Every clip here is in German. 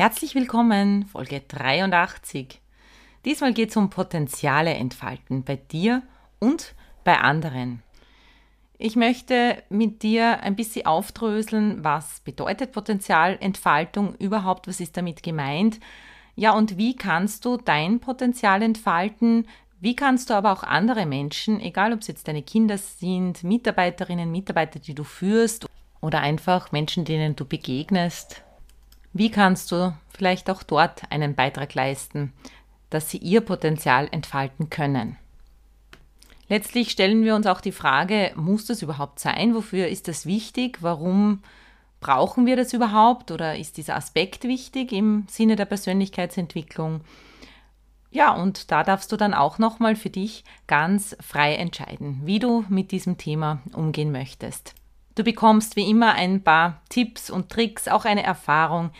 Herzlich willkommen, Folge 83. Diesmal geht es um Potenziale entfalten bei dir und bei anderen. Ich möchte mit dir ein bisschen aufdröseln, was bedeutet Potenzialentfaltung überhaupt, was ist damit gemeint. Ja, und wie kannst du dein Potenzial entfalten? Wie kannst du aber auch andere Menschen, egal ob es jetzt deine Kinder sind, Mitarbeiterinnen, Mitarbeiter, die du führst oder einfach Menschen, denen du begegnest, wie kannst du vielleicht auch dort einen Beitrag leisten, dass sie ihr Potenzial entfalten können? Letztlich stellen wir uns auch die Frage, muss das überhaupt sein? Wofür ist das wichtig? Warum brauchen wir das überhaupt? Oder ist dieser Aspekt wichtig im Sinne der Persönlichkeitsentwicklung? Ja, und da darfst du dann auch nochmal für dich ganz frei entscheiden, wie du mit diesem Thema umgehen möchtest. Du bekommst wie immer ein paar Tipps und Tricks, auch eine Erfahrung,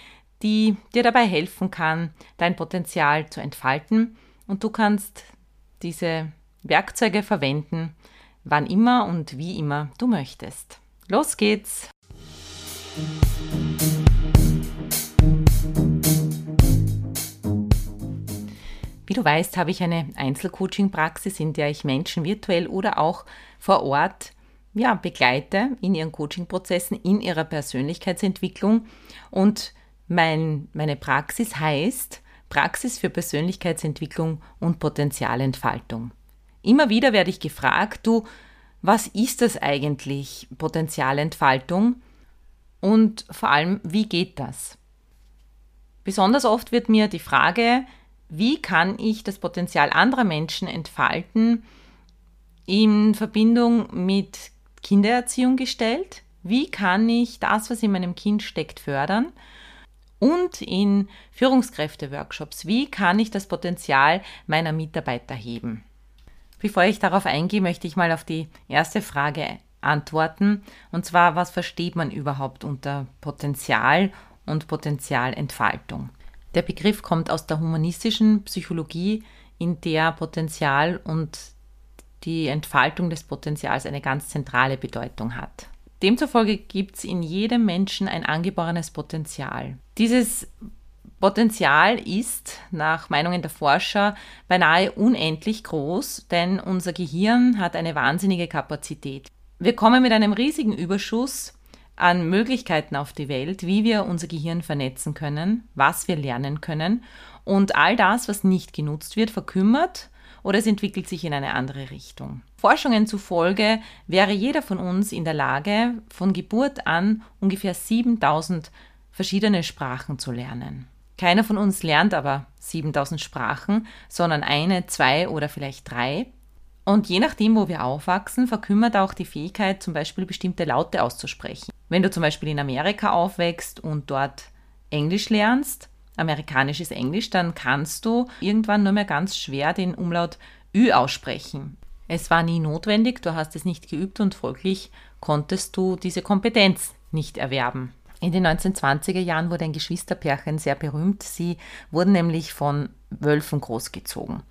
die dir dabei helfen kann, dein Potenzial zu entfalten. Und du kannst diese Werkzeuge verwenden, wann immer und wie immer du möchtest. Los geht's! Wie du weißt, habe ich eine Einzelcoaching-Praxis, in der ich Menschen virtuell oder auch vor Ort ja, begleite in ihren Coaching-Prozessen, in ihrer Persönlichkeitsentwicklung. Und mein, meine Praxis heißt Praxis für Persönlichkeitsentwicklung und Potenzialentfaltung. Immer wieder werde ich gefragt, du, was ist das eigentlich, Potenzialentfaltung? Und vor allem, wie geht das? Besonders oft wird mir die Frage, wie kann ich das Potenzial anderer Menschen entfalten, in Verbindung mit Kindererziehung gestellt. Wie kann ich das, was in meinem Kind steckt, fördern? Und in Führungskräfte-Workshops, wie kann ich das Potenzial meiner Mitarbeiter heben? Bevor ich darauf eingehe, möchte ich mal auf die erste Frage antworten. Und zwar, was versteht man überhaupt unter Potenzial und Potenzialentfaltung? Der Begriff kommt aus der humanistischen Psychologie, in der Potenzial und die Entfaltung des Potenzials eine ganz zentrale Bedeutung hat. Demzufolge gibt es in jedem Menschen ein angeborenes Potenzial. Dieses Potenzial ist nach Meinungen der Forscher beinahe unendlich groß, denn unser Gehirn hat eine wahnsinnige Kapazität. Wir kommen mit einem riesigen Überschuss an Möglichkeiten auf die Welt, wie wir unser Gehirn vernetzen können, was wir lernen können. Und all das, was nicht genutzt wird, verkümmert oder es entwickelt sich in eine andere Richtung. Forschungen zufolge wäre jeder von uns in der Lage, von Geburt an ungefähr 7000 verschiedene Sprachen zu lernen. Keiner von uns lernt aber 7000 Sprachen, sondern eine, zwei oder vielleicht drei. Und je nachdem, wo wir aufwachsen, verkümmert auch die Fähigkeit, zum Beispiel bestimmte Laute auszusprechen. Wenn du zum Beispiel in Amerika aufwächst und dort Englisch lernst, amerikanisches Englisch, dann kannst du irgendwann nur mehr ganz schwer den Umlaut Ü aussprechen. Es war nie notwendig, du hast es nicht geübt und folglich konntest du diese Kompetenz nicht erwerben. In den 1920er Jahren wurde ein Geschwisterpärchen sehr berühmt. Sie wurden nämlich von Wölfen großgezogen.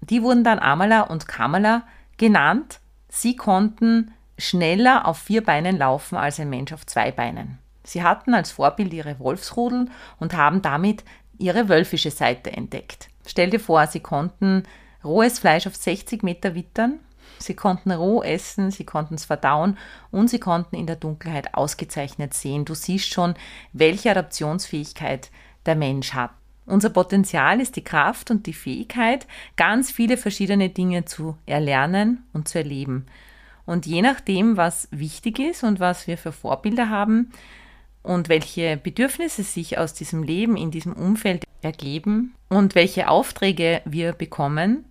Die wurden dann Amala und Kamala genannt. Sie konnten schneller auf vier Beinen laufen als ein Mensch auf zwei Beinen. Sie hatten als Vorbild ihre Wolfsrudel und haben damit ihre wölfische Seite entdeckt. Stell dir vor, sie konnten rohes Fleisch auf 60 Meter wittern, sie konnten roh essen, sie konnten es verdauen und sie konnten in der Dunkelheit ausgezeichnet sehen. Du siehst schon, welche Adaptionsfähigkeit der Mensch hat. Unser Potenzial ist die Kraft und die Fähigkeit, ganz viele verschiedene Dinge zu erlernen und zu erleben. Und je nachdem, was wichtig ist und was wir für Vorbilder haben, und welche Bedürfnisse sich aus diesem Leben in diesem Umfeld ergeben und welche Aufträge wir bekommen,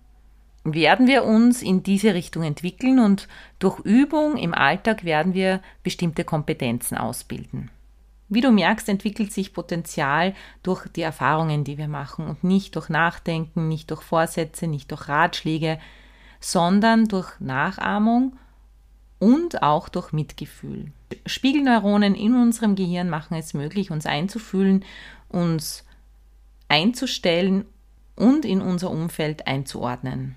werden wir uns in diese Richtung entwickeln und durch Übung im Alltag werden wir bestimmte Kompetenzen ausbilden. Wie du merkst, entwickelt sich Potenzial durch die Erfahrungen, die wir machen und nicht durch Nachdenken, nicht durch Vorsätze, nicht durch Ratschläge, sondern durch Nachahmung und auch durch Mitgefühl. Spiegelneuronen in unserem Gehirn machen es möglich, uns einzufühlen, uns einzustellen und in unser Umfeld einzuordnen.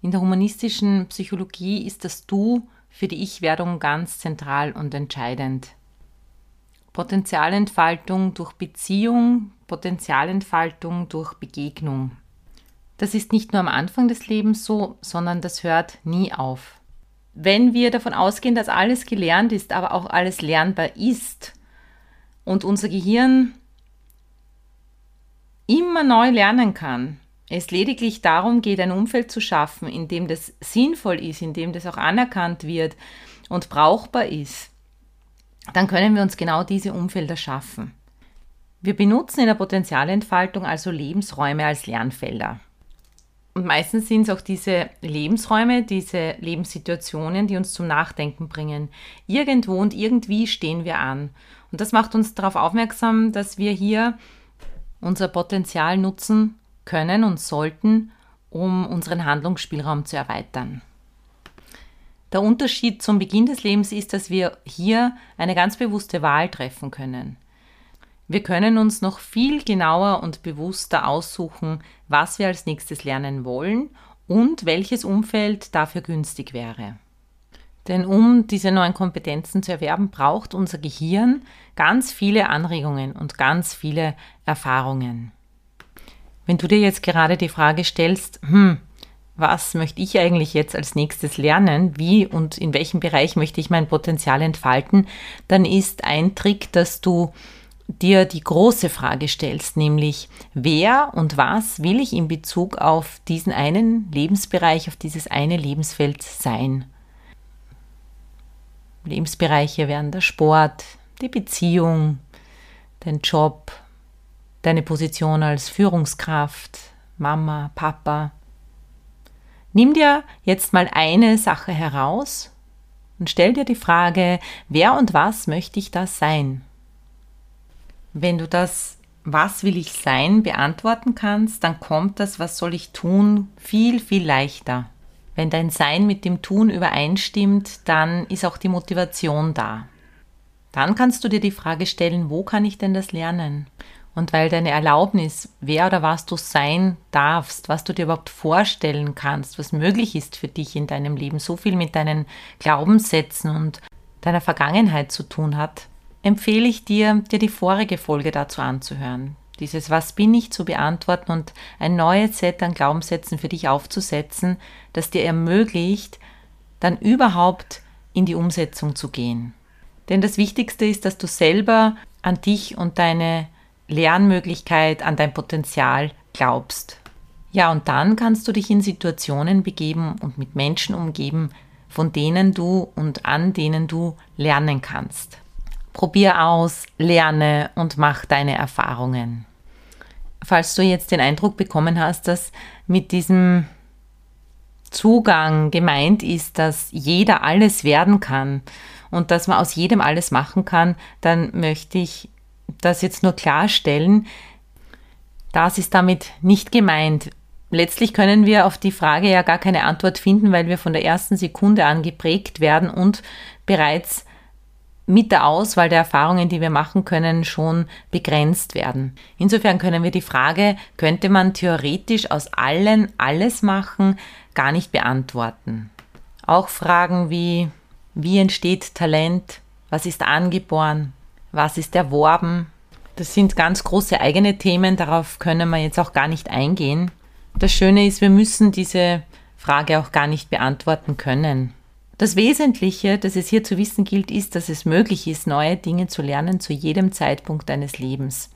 In der humanistischen Psychologie ist das Du für die Ich-Werdung ganz zentral und entscheidend. Potenzialentfaltung durch Beziehung, Potenzialentfaltung durch Begegnung. Das ist nicht nur am Anfang des Lebens so, sondern das hört nie auf. Wenn wir davon ausgehen, dass alles gelernt ist, aber auch alles lernbar ist und unser Gehirn immer neu lernen kann, es lediglich darum geht, ein Umfeld zu schaffen, in dem das sinnvoll ist, in dem das auch anerkannt wird und brauchbar ist, dann können wir uns genau diese Umfelder schaffen. Wir benutzen in der Potenzialentfaltung also Lebensräume als Lernfelder. Und meistens sind es auch diese Lebensräume, diese Lebenssituationen, die uns zum Nachdenken bringen. Irgendwo und irgendwie stehen wir an. Und das macht uns darauf aufmerksam, dass wir hier unser Potenzial nutzen können und sollten, um unseren Handlungsspielraum zu erweitern. Der Unterschied zum Beginn des Lebens ist, dass wir hier eine ganz bewusste Wahl treffen können. Wir können uns noch viel genauer und bewusster aussuchen, was wir als nächstes lernen wollen und welches Umfeld dafür günstig wäre. Denn um diese neuen Kompetenzen zu erwerben, braucht unser Gehirn ganz viele Anregungen und ganz viele Erfahrungen. Wenn du dir jetzt gerade die Frage stellst, hm, was möchte ich eigentlich jetzt als nächstes lernen, wie und in welchem Bereich möchte ich mein Potenzial entfalten, dann ist ein Trick, dass du dir die große Frage stellst, nämlich wer und was will ich in Bezug auf diesen einen Lebensbereich, auf dieses eine Lebensfeld sein. Lebensbereiche wären der Sport, die Beziehung, dein Job, deine Position als Führungskraft, Mama, Papa, Nimm dir jetzt mal eine Sache heraus und stell dir die Frage, wer und was möchte ich da sein? Wenn du das was will ich sein beantworten kannst, dann kommt das, was soll ich tun, viel, viel leichter. Wenn dein Sein mit dem Tun übereinstimmt, dann ist auch die Motivation da. Dann kannst du dir die Frage stellen, wo kann ich denn das lernen? Und weil deine Erlaubnis, wer oder was du sein darfst, was du dir überhaupt vorstellen kannst, was möglich ist für dich in deinem Leben, so viel mit deinen Glaubenssätzen und deiner Vergangenheit zu tun hat, empfehle ich dir, dir die vorige Folge dazu anzuhören. Dieses Was bin ich zu beantworten und ein neues Set an Glaubenssätzen für dich aufzusetzen, das dir ermöglicht, dann überhaupt in die Umsetzung zu gehen. Denn das Wichtigste ist, dass du selber an dich und deine Lernmöglichkeit, an dein Potenzial glaubst. Ja, und dann kannst du dich in Situationen begeben und mit Menschen umgeben, von denen du und an denen du lernen kannst. Probier aus, lerne und mach deine Erfahrungen. Falls du jetzt den Eindruck bekommen hast, dass mit diesem Zugang gemeint ist, dass jeder alles werden kann und dass man aus jedem alles machen kann, dann möchte ich das jetzt nur klarstellen. Das ist damit nicht gemeint. Letztlich können wir auf die Frage ja gar keine Antwort finden, weil wir von der ersten Sekunde an geprägt werden und bereits mit der Auswahl der Erfahrungen, die wir machen können, schon begrenzt werden. Insofern können wir die Frage, könnte man theoretisch aus allen alles machen, gar nicht beantworten. Auch Fragen wie, wie entsteht Talent? Was ist angeboren? Was ist erworben? Das sind ganz große eigene Themen, darauf können wir jetzt auch gar nicht eingehen. Das Schöne ist, wir müssen diese Frage auch gar nicht beantworten können. Das Wesentliche, das es hier zu wissen gilt, ist, dass es möglich ist, neue Dinge zu lernen zu jedem Zeitpunkt deines Lebens.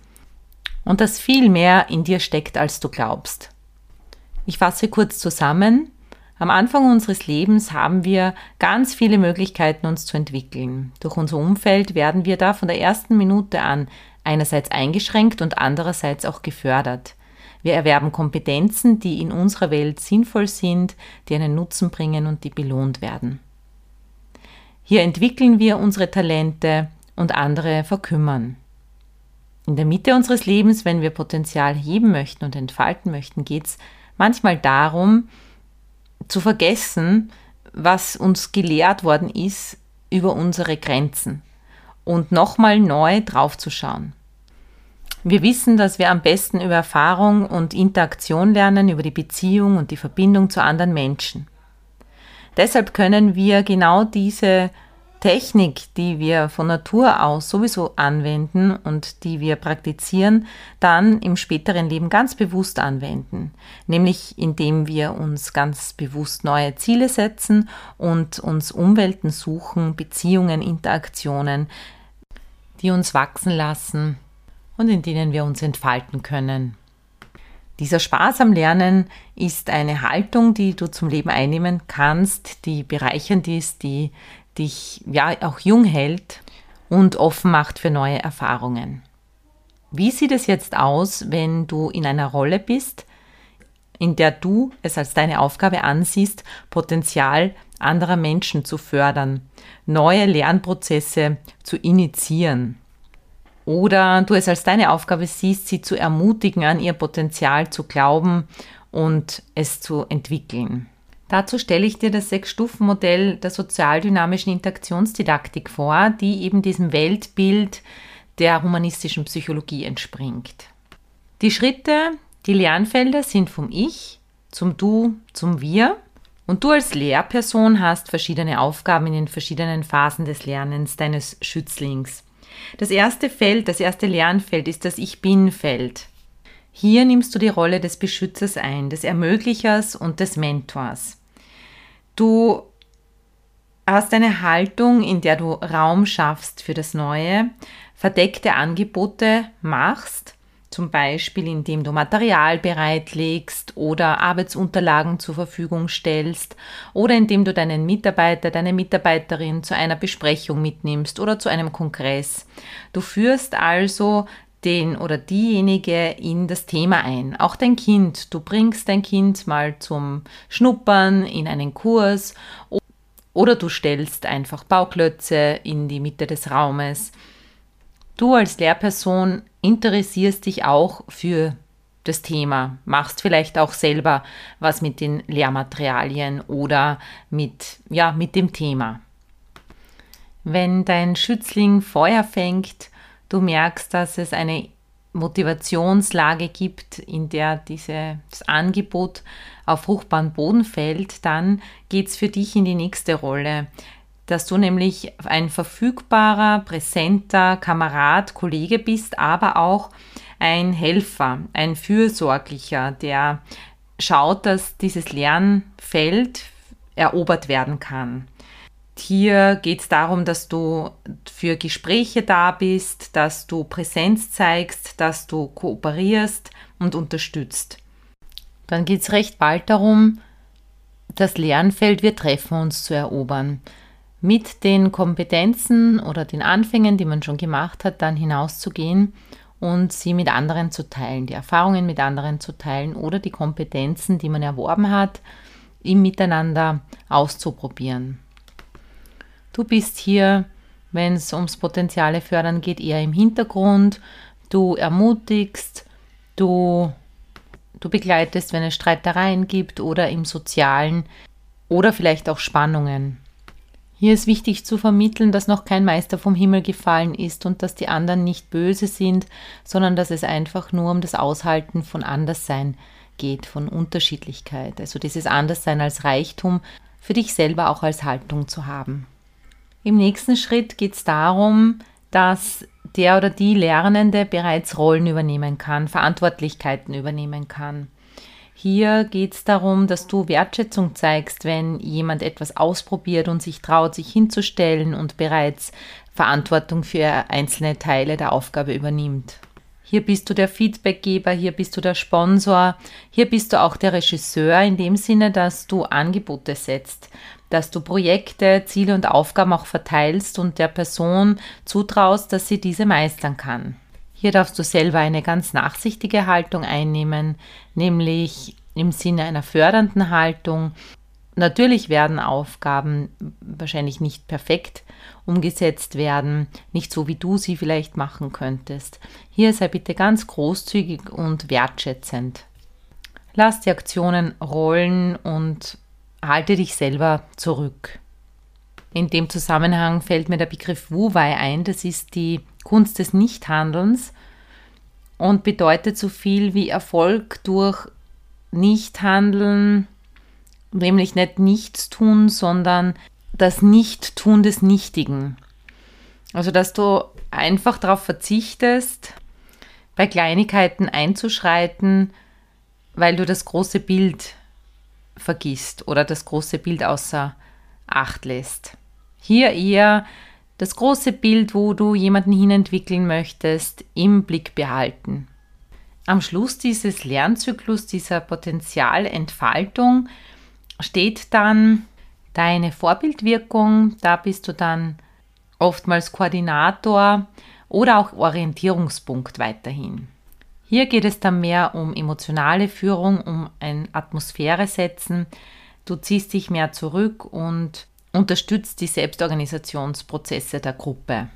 Und dass viel mehr in dir steckt, als du glaubst. Ich fasse kurz zusammen. Am Anfang unseres Lebens haben wir ganz viele Möglichkeiten, uns zu entwickeln. Durch unser Umfeld werden wir da von der ersten Minute an einerseits eingeschränkt und andererseits auch gefördert. Wir erwerben Kompetenzen, die in unserer Welt sinnvoll sind, die einen Nutzen bringen und die belohnt werden. Hier entwickeln wir unsere Talente und andere verkümmern. In der Mitte unseres Lebens, wenn wir Potenzial heben möchten und entfalten möchten, geht es manchmal darum, zu vergessen, was uns gelehrt worden ist über unsere Grenzen und nochmal neu draufzuschauen. Wir wissen, dass wir am besten über Erfahrung und Interaktion lernen, über die Beziehung und die Verbindung zu anderen Menschen. Deshalb können wir genau diese Technik, die wir von Natur aus sowieso anwenden und die wir praktizieren, dann im späteren Leben ganz bewusst anwenden. Nämlich indem wir uns ganz bewusst neue Ziele setzen und uns Umwelten suchen, Beziehungen, Interaktionen, die uns wachsen lassen und in denen wir uns entfalten können. Dieser Spaß am Lernen ist eine Haltung, die du zum Leben einnehmen kannst, die bereichernd ist, die dich ja auch jung hält und offen macht für neue Erfahrungen. Wie sieht es jetzt aus, wenn du in einer Rolle bist, in der du es als deine Aufgabe ansiehst, Potenzial anderer Menschen zu fördern, neue Lernprozesse zu initiieren? Oder du es als deine Aufgabe siehst, sie zu ermutigen, an ihr Potenzial zu glauben und es zu entwickeln. Dazu stelle ich dir das Sechs-Stufen-Modell der sozialdynamischen Interaktionsdidaktik vor, die eben diesem Weltbild der humanistischen Psychologie entspringt. Die Schritte, die Lernfelder sind vom Ich zum Du zum Wir und du als Lehrperson hast verschiedene Aufgaben in den verschiedenen Phasen des Lernens deines Schützlings. Das erste Feld, das erste Lernfeld ist das Ich Bin-Feld. Hier nimmst du die Rolle des Beschützers ein, des Ermöglichers und des Mentors. Du hast eine Haltung, in der du Raum schaffst für das Neue, verdeckte Angebote machst, zum Beispiel indem du Material bereitlegst oder Arbeitsunterlagen zur Verfügung stellst oder indem du deinen Mitarbeiter, deine Mitarbeiterin zu einer Besprechung mitnimmst oder zu einem Kongress. Du führst also den oder diejenige in das Thema ein. Auch dein Kind. Du bringst dein Kind mal zum Schnuppern in einen Kurs oder du stellst einfach Bauklötze in die Mitte des Raumes. Du als Lehrperson interessierst dich auch für das Thema, machst vielleicht auch selber was mit den Lehrmaterialien oder mit, ja, mit dem Thema. Wenn dein Schützling Feuer fängt, du merkst, dass es eine Motivationslage gibt, in der dieses Angebot auf fruchtbaren Boden fällt, dann geht es für dich in die nächste Rolle, dass du nämlich ein verfügbarer, präsenter Kamerad, Kollege bist, aber auch ein Helfer, ein Fürsorglicher, der schaut, dass dieses Lernfeld erobert werden kann. Hier geht es darum, dass du für Gespräche da bist, dass du Präsenz zeigst, dass du kooperierst und unterstützt. Dann geht es recht bald darum, das Lernfeld Wir treffen uns zu erobern. Mit den Kompetenzen oder den Anfängen, die man schon gemacht hat, dann hinauszugehen und sie mit anderen zu teilen, die Erfahrungen mit anderen zu teilen oder die Kompetenzen, die man erworben hat, im Miteinander auszuprobieren. Du bist hier, wenn es ums Potenziale fördern geht, eher im Hintergrund. Du ermutigst, du, du begleitest, wenn es Streitereien gibt oder im Sozialen oder vielleicht auch Spannungen. Hier ist wichtig zu vermitteln, dass noch kein Meister vom Himmel gefallen ist und dass die anderen nicht böse sind, sondern dass es einfach nur um das Aushalten von Anderssein geht, von Unterschiedlichkeit. Also dieses Anderssein als Reichtum für dich selber auch als Haltung zu haben. Im nächsten Schritt geht es darum, dass der oder die Lernende bereits Rollen übernehmen kann, Verantwortlichkeiten übernehmen kann. Hier geht es darum, dass du Wertschätzung zeigst, wenn jemand etwas ausprobiert und sich traut, sich hinzustellen und bereits Verantwortung für einzelne Teile der Aufgabe übernimmt. Hier bist du der Feedbackgeber, hier bist du der Sponsor, hier bist du auch der Regisseur in dem Sinne, dass du Angebote setzt, dass du Projekte, Ziele und Aufgaben auch verteilst und der Person zutraust, dass sie diese meistern kann. Hier darfst du selber eine ganz nachsichtige Haltung einnehmen, nämlich im Sinne einer fördernden Haltung Natürlich werden Aufgaben wahrscheinlich nicht perfekt umgesetzt werden, nicht so wie du sie vielleicht machen könntest. Hier sei bitte ganz großzügig und wertschätzend. Lass die Aktionen rollen und halte dich selber zurück. In dem Zusammenhang fällt mir der Begriff Wu-Wei ein. Das ist die Kunst des Nichthandelns und bedeutet so viel wie Erfolg durch Nichthandeln, nämlich nicht nichts tun, sondern das Nicht-Tun des Nichtigen. Also, dass du einfach darauf verzichtest, bei Kleinigkeiten einzuschreiten, weil du das große Bild vergisst oder das große Bild außer Acht lässt. Hier eher das große Bild, wo du jemanden hinentwickeln möchtest, im Blick behalten. Am Schluss dieses Lernzyklus, dieser Potenzialentfaltung, steht dann deine Vorbildwirkung. Da bist du dann oftmals Koordinator oder auch Orientierungspunkt weiterhin. Hier geht es dann mehr um emotionale Führung, um ein Atmosphäre setzen. Du ziehst dich mehr zurück und unterstützt die Selbstorganisationsprozesse der Gruppe.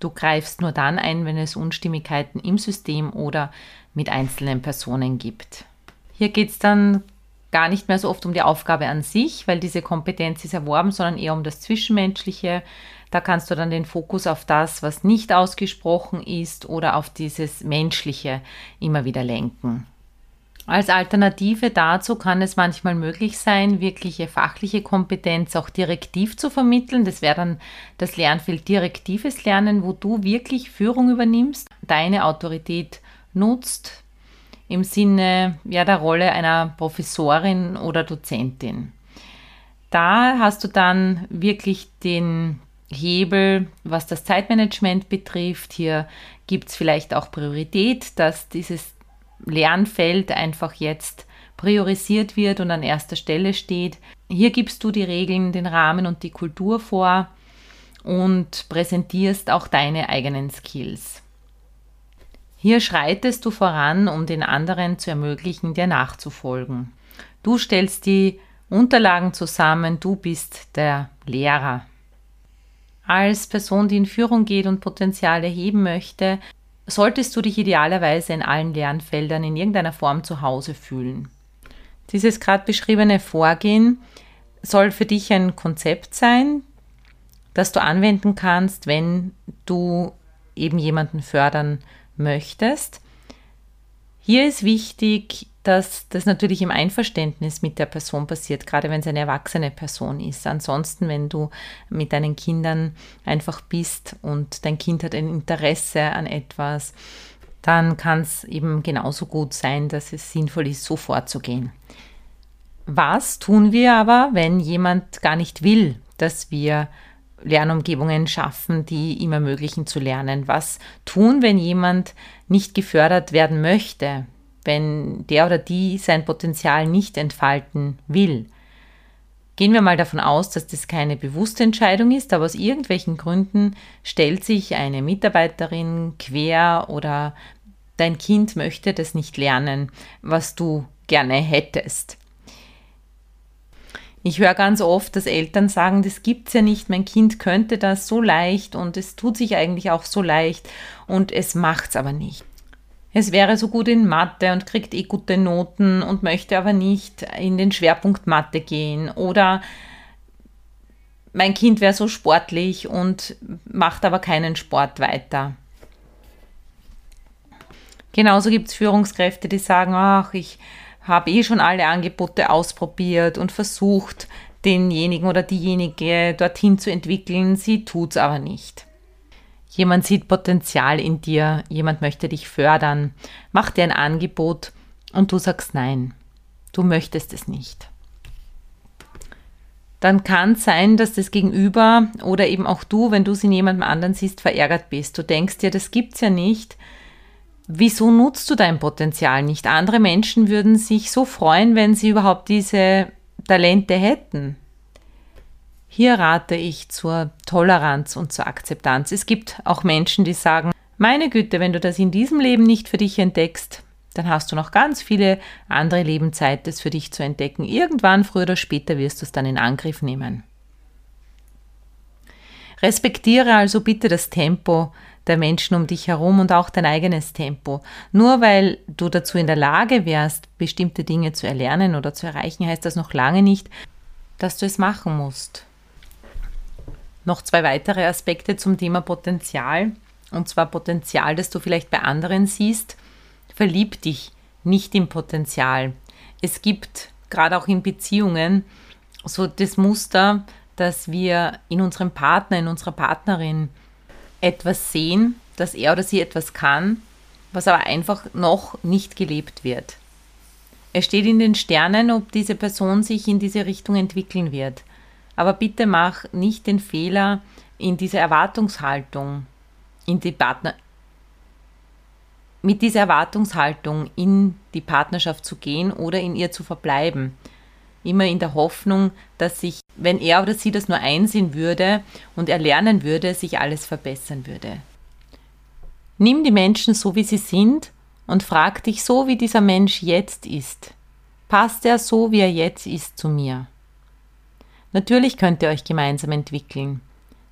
Du greifst nur dann ein, wenn es Unstimmigkeiten im System oder mit einzelnen Personen gibt. Hier geht es dann gar nicht mehr so oft um die Aufgabe an sich, weil diese Kompetenz ist erworben, sondern eher um das Zwischenmenschliche. Da kannst du dann den Fokus auf das, was nicht ausgesprochen ist oder auf dieses Menschliche immer wieder lenken. Als Alternative dazu kann es manchmal möglich sein, wirkliche fachliche Kompetenz auch direktiv zu vermitteln. Das wäre dann das Lernfeld direktives Lernen, wo du wirklich Führung übernimmst, deine Autorität nutzt im Sinne ja, der Rolle einer Professorin oder Dozentin. Da hast du dann wirklich den Hebel, was das Zeitmanagement betrifft. Hier gibt es vielleicht auch Priorität, dass dieses Lernfeld einfach jetzt priorisiert wird und an erster Stelle steht. Hier gibst du die Regeln, den Rahmen und die Kultur vor und präsentierst auch deine eigenen Skills. Hier schreitest du voran, um den anderen zu ermöglichen, dir nachzufolgen. Du stellst die Unterlagen zusammen, du bist der Lehrer. Als Person, die in Führung geht und Potenziale heben möchte, solltest du dich idealerweise in allen Lernfeldern in irgendeiner Form zu Hause fühlen. Dieses gerade beschriebene Vorgehen soll für dich ein Konzept sein, das du anwenden kannst, wenn du eben jemanden fördern möchtest. Hier ist wichtig, dass das natürlich im Einverständnis mit der Person passiert, gerade wenn es eine erwachsene Person ist. Ansonsten, wenn du mit deinen Kindern einfach bist und dein Kind hat ein Interesse an etwas, dann kann es eben genauso gut sein, dass es sinnvoll ist, so vorzugehen. Was tun wir aber, wenn jemand gar nicht will, dass wir Lernumgebungen schaffen, die ihm ermöglichen zu lernen? Was tun, wenn jemand nicht gefördert werden möchte, wenn der oder die sein Potenzial nicht entfalten will. Gehen wir mal davon aus, dass das keine bewusste Entscheidung ist, aber aus irgendwelchen Gründen stellt sich eine Mitarbeiterin quer oder dein Kind möchte das nicht lernen, was du gerne hättest. Ich höre ganz oft, dass Eltern sagen, das gibt es ja nicht, mein Kind könnte das so leicht und es tut sich eigentlich auch so leicht und es macht es aber nicht es wäre so gut in Mathe und kriegt eh gute Noten und möchte aber nicht in den Schwerpunkt Mathe gehen. Oder mein Kind wäre so sportlich und macht aber keinen Sport weiter. Genauso gibt es Führungskräfte, die sagen, ach, ich habe eh schon alle Angebote ausprobiert und versucht, denjenigen oder diejenige dorthin zu entwickeln, sie tut es aber nicht. Jemand sieht Potenzial in dir, jemand möchte dich fördern, macht dir ein Angebot und du sagst nein, du möchtest es nicht. Dann kann es sein, dass das Gegenüber oder eben auch du, wenn du es in jemandem anderen siehst, verärgert bist. Du denkst dir, das gibt's ja nicht. Wieso nutzt du dein Potenzial nicht? Andere Menschen würden sich so freuen, wenn sie überhaupt diese Talente hätten. Hier rate ich zur Toleranz und zur Akzeptanz. Es gibt auch Menschen, die sagen, meine Güte, wenn du das in diesem Leben nicht für dich entdeckst, dann hast du noch ganz viele andere Lebenszeit, das für dich zu entdecken. Irgendwann, früher oder später, wirst du es dann in Angriff nehmen. Respektiere also bitte das Tempo der Menschen um dich herum und auch dein eigenes Tempo. Nur weil du dazu in der Lage wärst, bestimmte Dinge zu erlernen oder zu erreichen, heißt das noch lange nicht, dass du es machen musst. Noch zwei weitere Aspekte zum Thema Potenzial. Und zwar Potenzial, das du vielleicht bei anderen siehst. Verlieb dich nicht im Potenzial. Es gibt gerade auch in Beziehungen so das Muster, dass wir in unserem Partner, in unserer Partnerin etwas sehen, dass er oder sie etwas kann, was aber einfach noch nicht gelebt wird. Es steht in den Sternen, ob diese Person sich in diese Richtung entwickeln wird. Aber bitte mach nicht den Fehler, in diese Erwartungshaltung, in die Partner, mit dieser Erwartungshaltung in die Partnerschaft zu gehen oder in ihr zu verbleiben. Immer in der Hoffnung, dass sich wenn er oder sie das nur einsehen würde und er lernen würde, sich alles verbessern würde. Nimm die Menschen so, wie sie sind und frag dich so, wie dieser Mensch jetzt ist. Passt er so, wie er jetzt ist, zu mir? Natürlich könnt ihr euch gemeinsam entwickeln,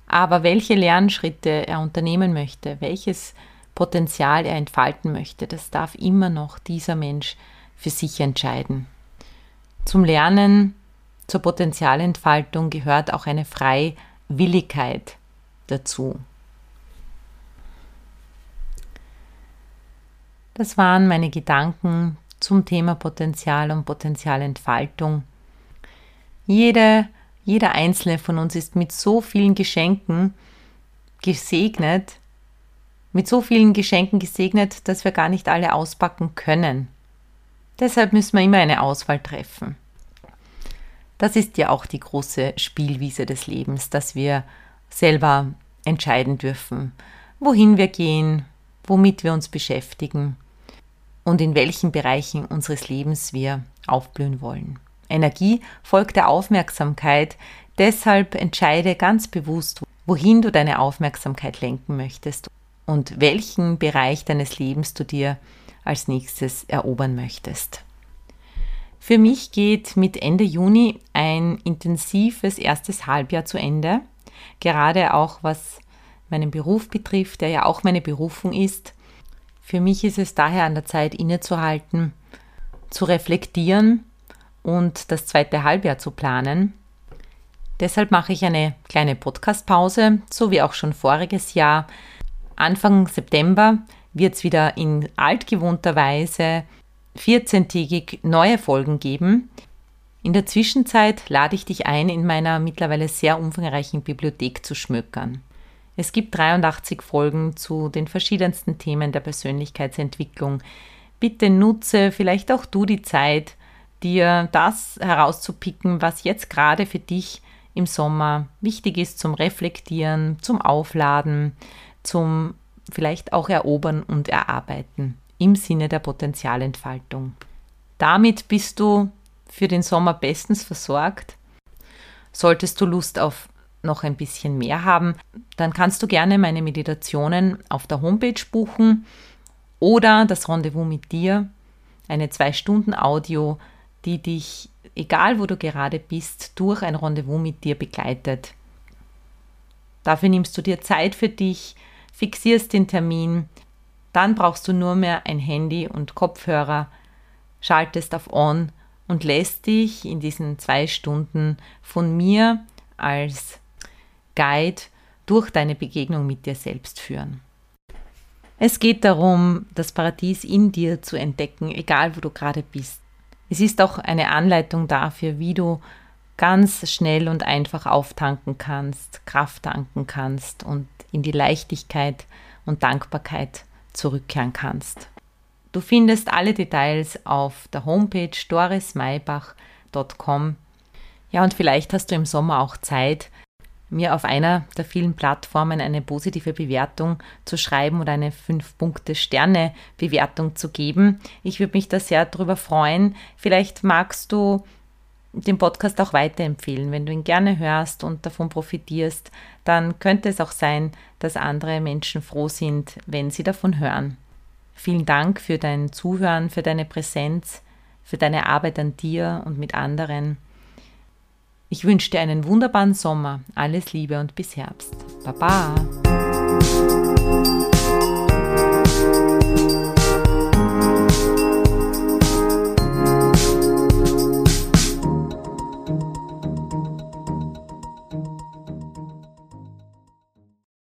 aber welche Lernschritte er unternehmen möchte, welches Potenzial er entfalten möchte, das darf immer noch dieser Mensch für sich entscheiden. Zum Lernen zur Potenzialentfaltung gehört auch eine Freiwilligkeit dazu. Das waren meine Gedanken zum Thema Potenzial und Potenzialentfaltung. Jede, jeder einzelne von uns ist mit so vielen Geschenken gesegnet, mit so vielen Geschenken gesegnet, dass wir gar nicht alle auspacken können. Deshalb müssen wir immer eine Auswahl treffen. Das ist ja auch die große Spielwiese des Lebens, dass wir selber entscheiden dürfen, wohin wir gehen, womit wir uns beschäftigen und in welchen Bereichen unseres Lebens wir aufblühen wollen. Energie folgt der Aufmerksamkeit, deshalb entscheide ganz bewusst, wohin du deine Aufmerksamkeit lenken möchtest und welchen Bereich deines Lebens du dir als nächstes erobern möchtest. Für mich geht mit Ende Juni ein intensives erstes Halbjahr zu Ende. Gerade auch was meinen Beruf betrifft, der ja auch meine Berufung ist. Für mich ist es daher an der Zeit innezuhalten, zu reflektieren und das zweite Halbjahr zu planen. Deshalb mache ich eine kleine Podcast-Pause, so wie auch schon voriges Jahr. Anfang September wird es wieder in altgewohnter Weise 14-tägig neue Folgen geben. In der Zwischenzeit lade ich dich ein, in meiner mittlerweile sehr umfangreichen Bibliothek zu schmökern. Es gibt 83 Folgen zu den verschiedensten Themen der Persönlichkeitsentwicklung. Bitte nutze vielleicht auch du die Zeit, dir das herauszupicken, was jetzt gerade für dich im Sommer wichtig ist zum Reflektieren, zum Aufladen, zum vielleicht auch Erobern und Erarbeiten im Sinne der Potenzialentfaltung. Damit bist du für den Sommer bestens versorgt. Solltest du Lust auf noch ein bisschen mehr haben, dann kannst du gerne meine Meditationen auf der Homepage buchen oder das Rendezvous mit dir, eine zwei Stunden Audio, die dich, egal wo du gerade bist, durch ein Rendezvous mit dir begleitet. Dafür nimmst du dir Zeit für dich, fixierst den Termin, dann brauchst du nur mehr ein Handy und Kopfhörer, schaltest auf On und lässt dich in diesen zwei Stunden von mir als Guide durch deine Begegnung mit dir selbst führen. Es geht darum, das Paradies in dir zu entdecken, egal wo du gerade bist. Es ist auch eine Anleitung dafür, wie du ganz schnell und einfach auftanken kannst, Kraft tanken kannst und in die Leichtigkeit und Dankbarkeit zurückkehren kannst. Du findest alle Details auf der Homepage dorismaybach.com. Ja, und vielleicht hast du im Sommer auch Zeit, mir auf einer der vielen Plattformen eine positive Bewertung zu schreiben oder eine 5-Punkte-Sterne-Bewertung zu geben. Ich würde mich da sehr darüber freuen. Vielleicht magst du den Podcast auch weiterempfehlen. Wenn du ihn gerne hörst und davon profitierst, dann könnte es auch sein, dass andere Menschen froh sind, wenn sie davon hören. Vielen Dank für dein Zuhören, für deine Präsenz, für deine Arbeit an dir und mit anderen. Ich wünsche dir einen wunderbaren Sommer. Alles Liebe und bis Herbst. Baba!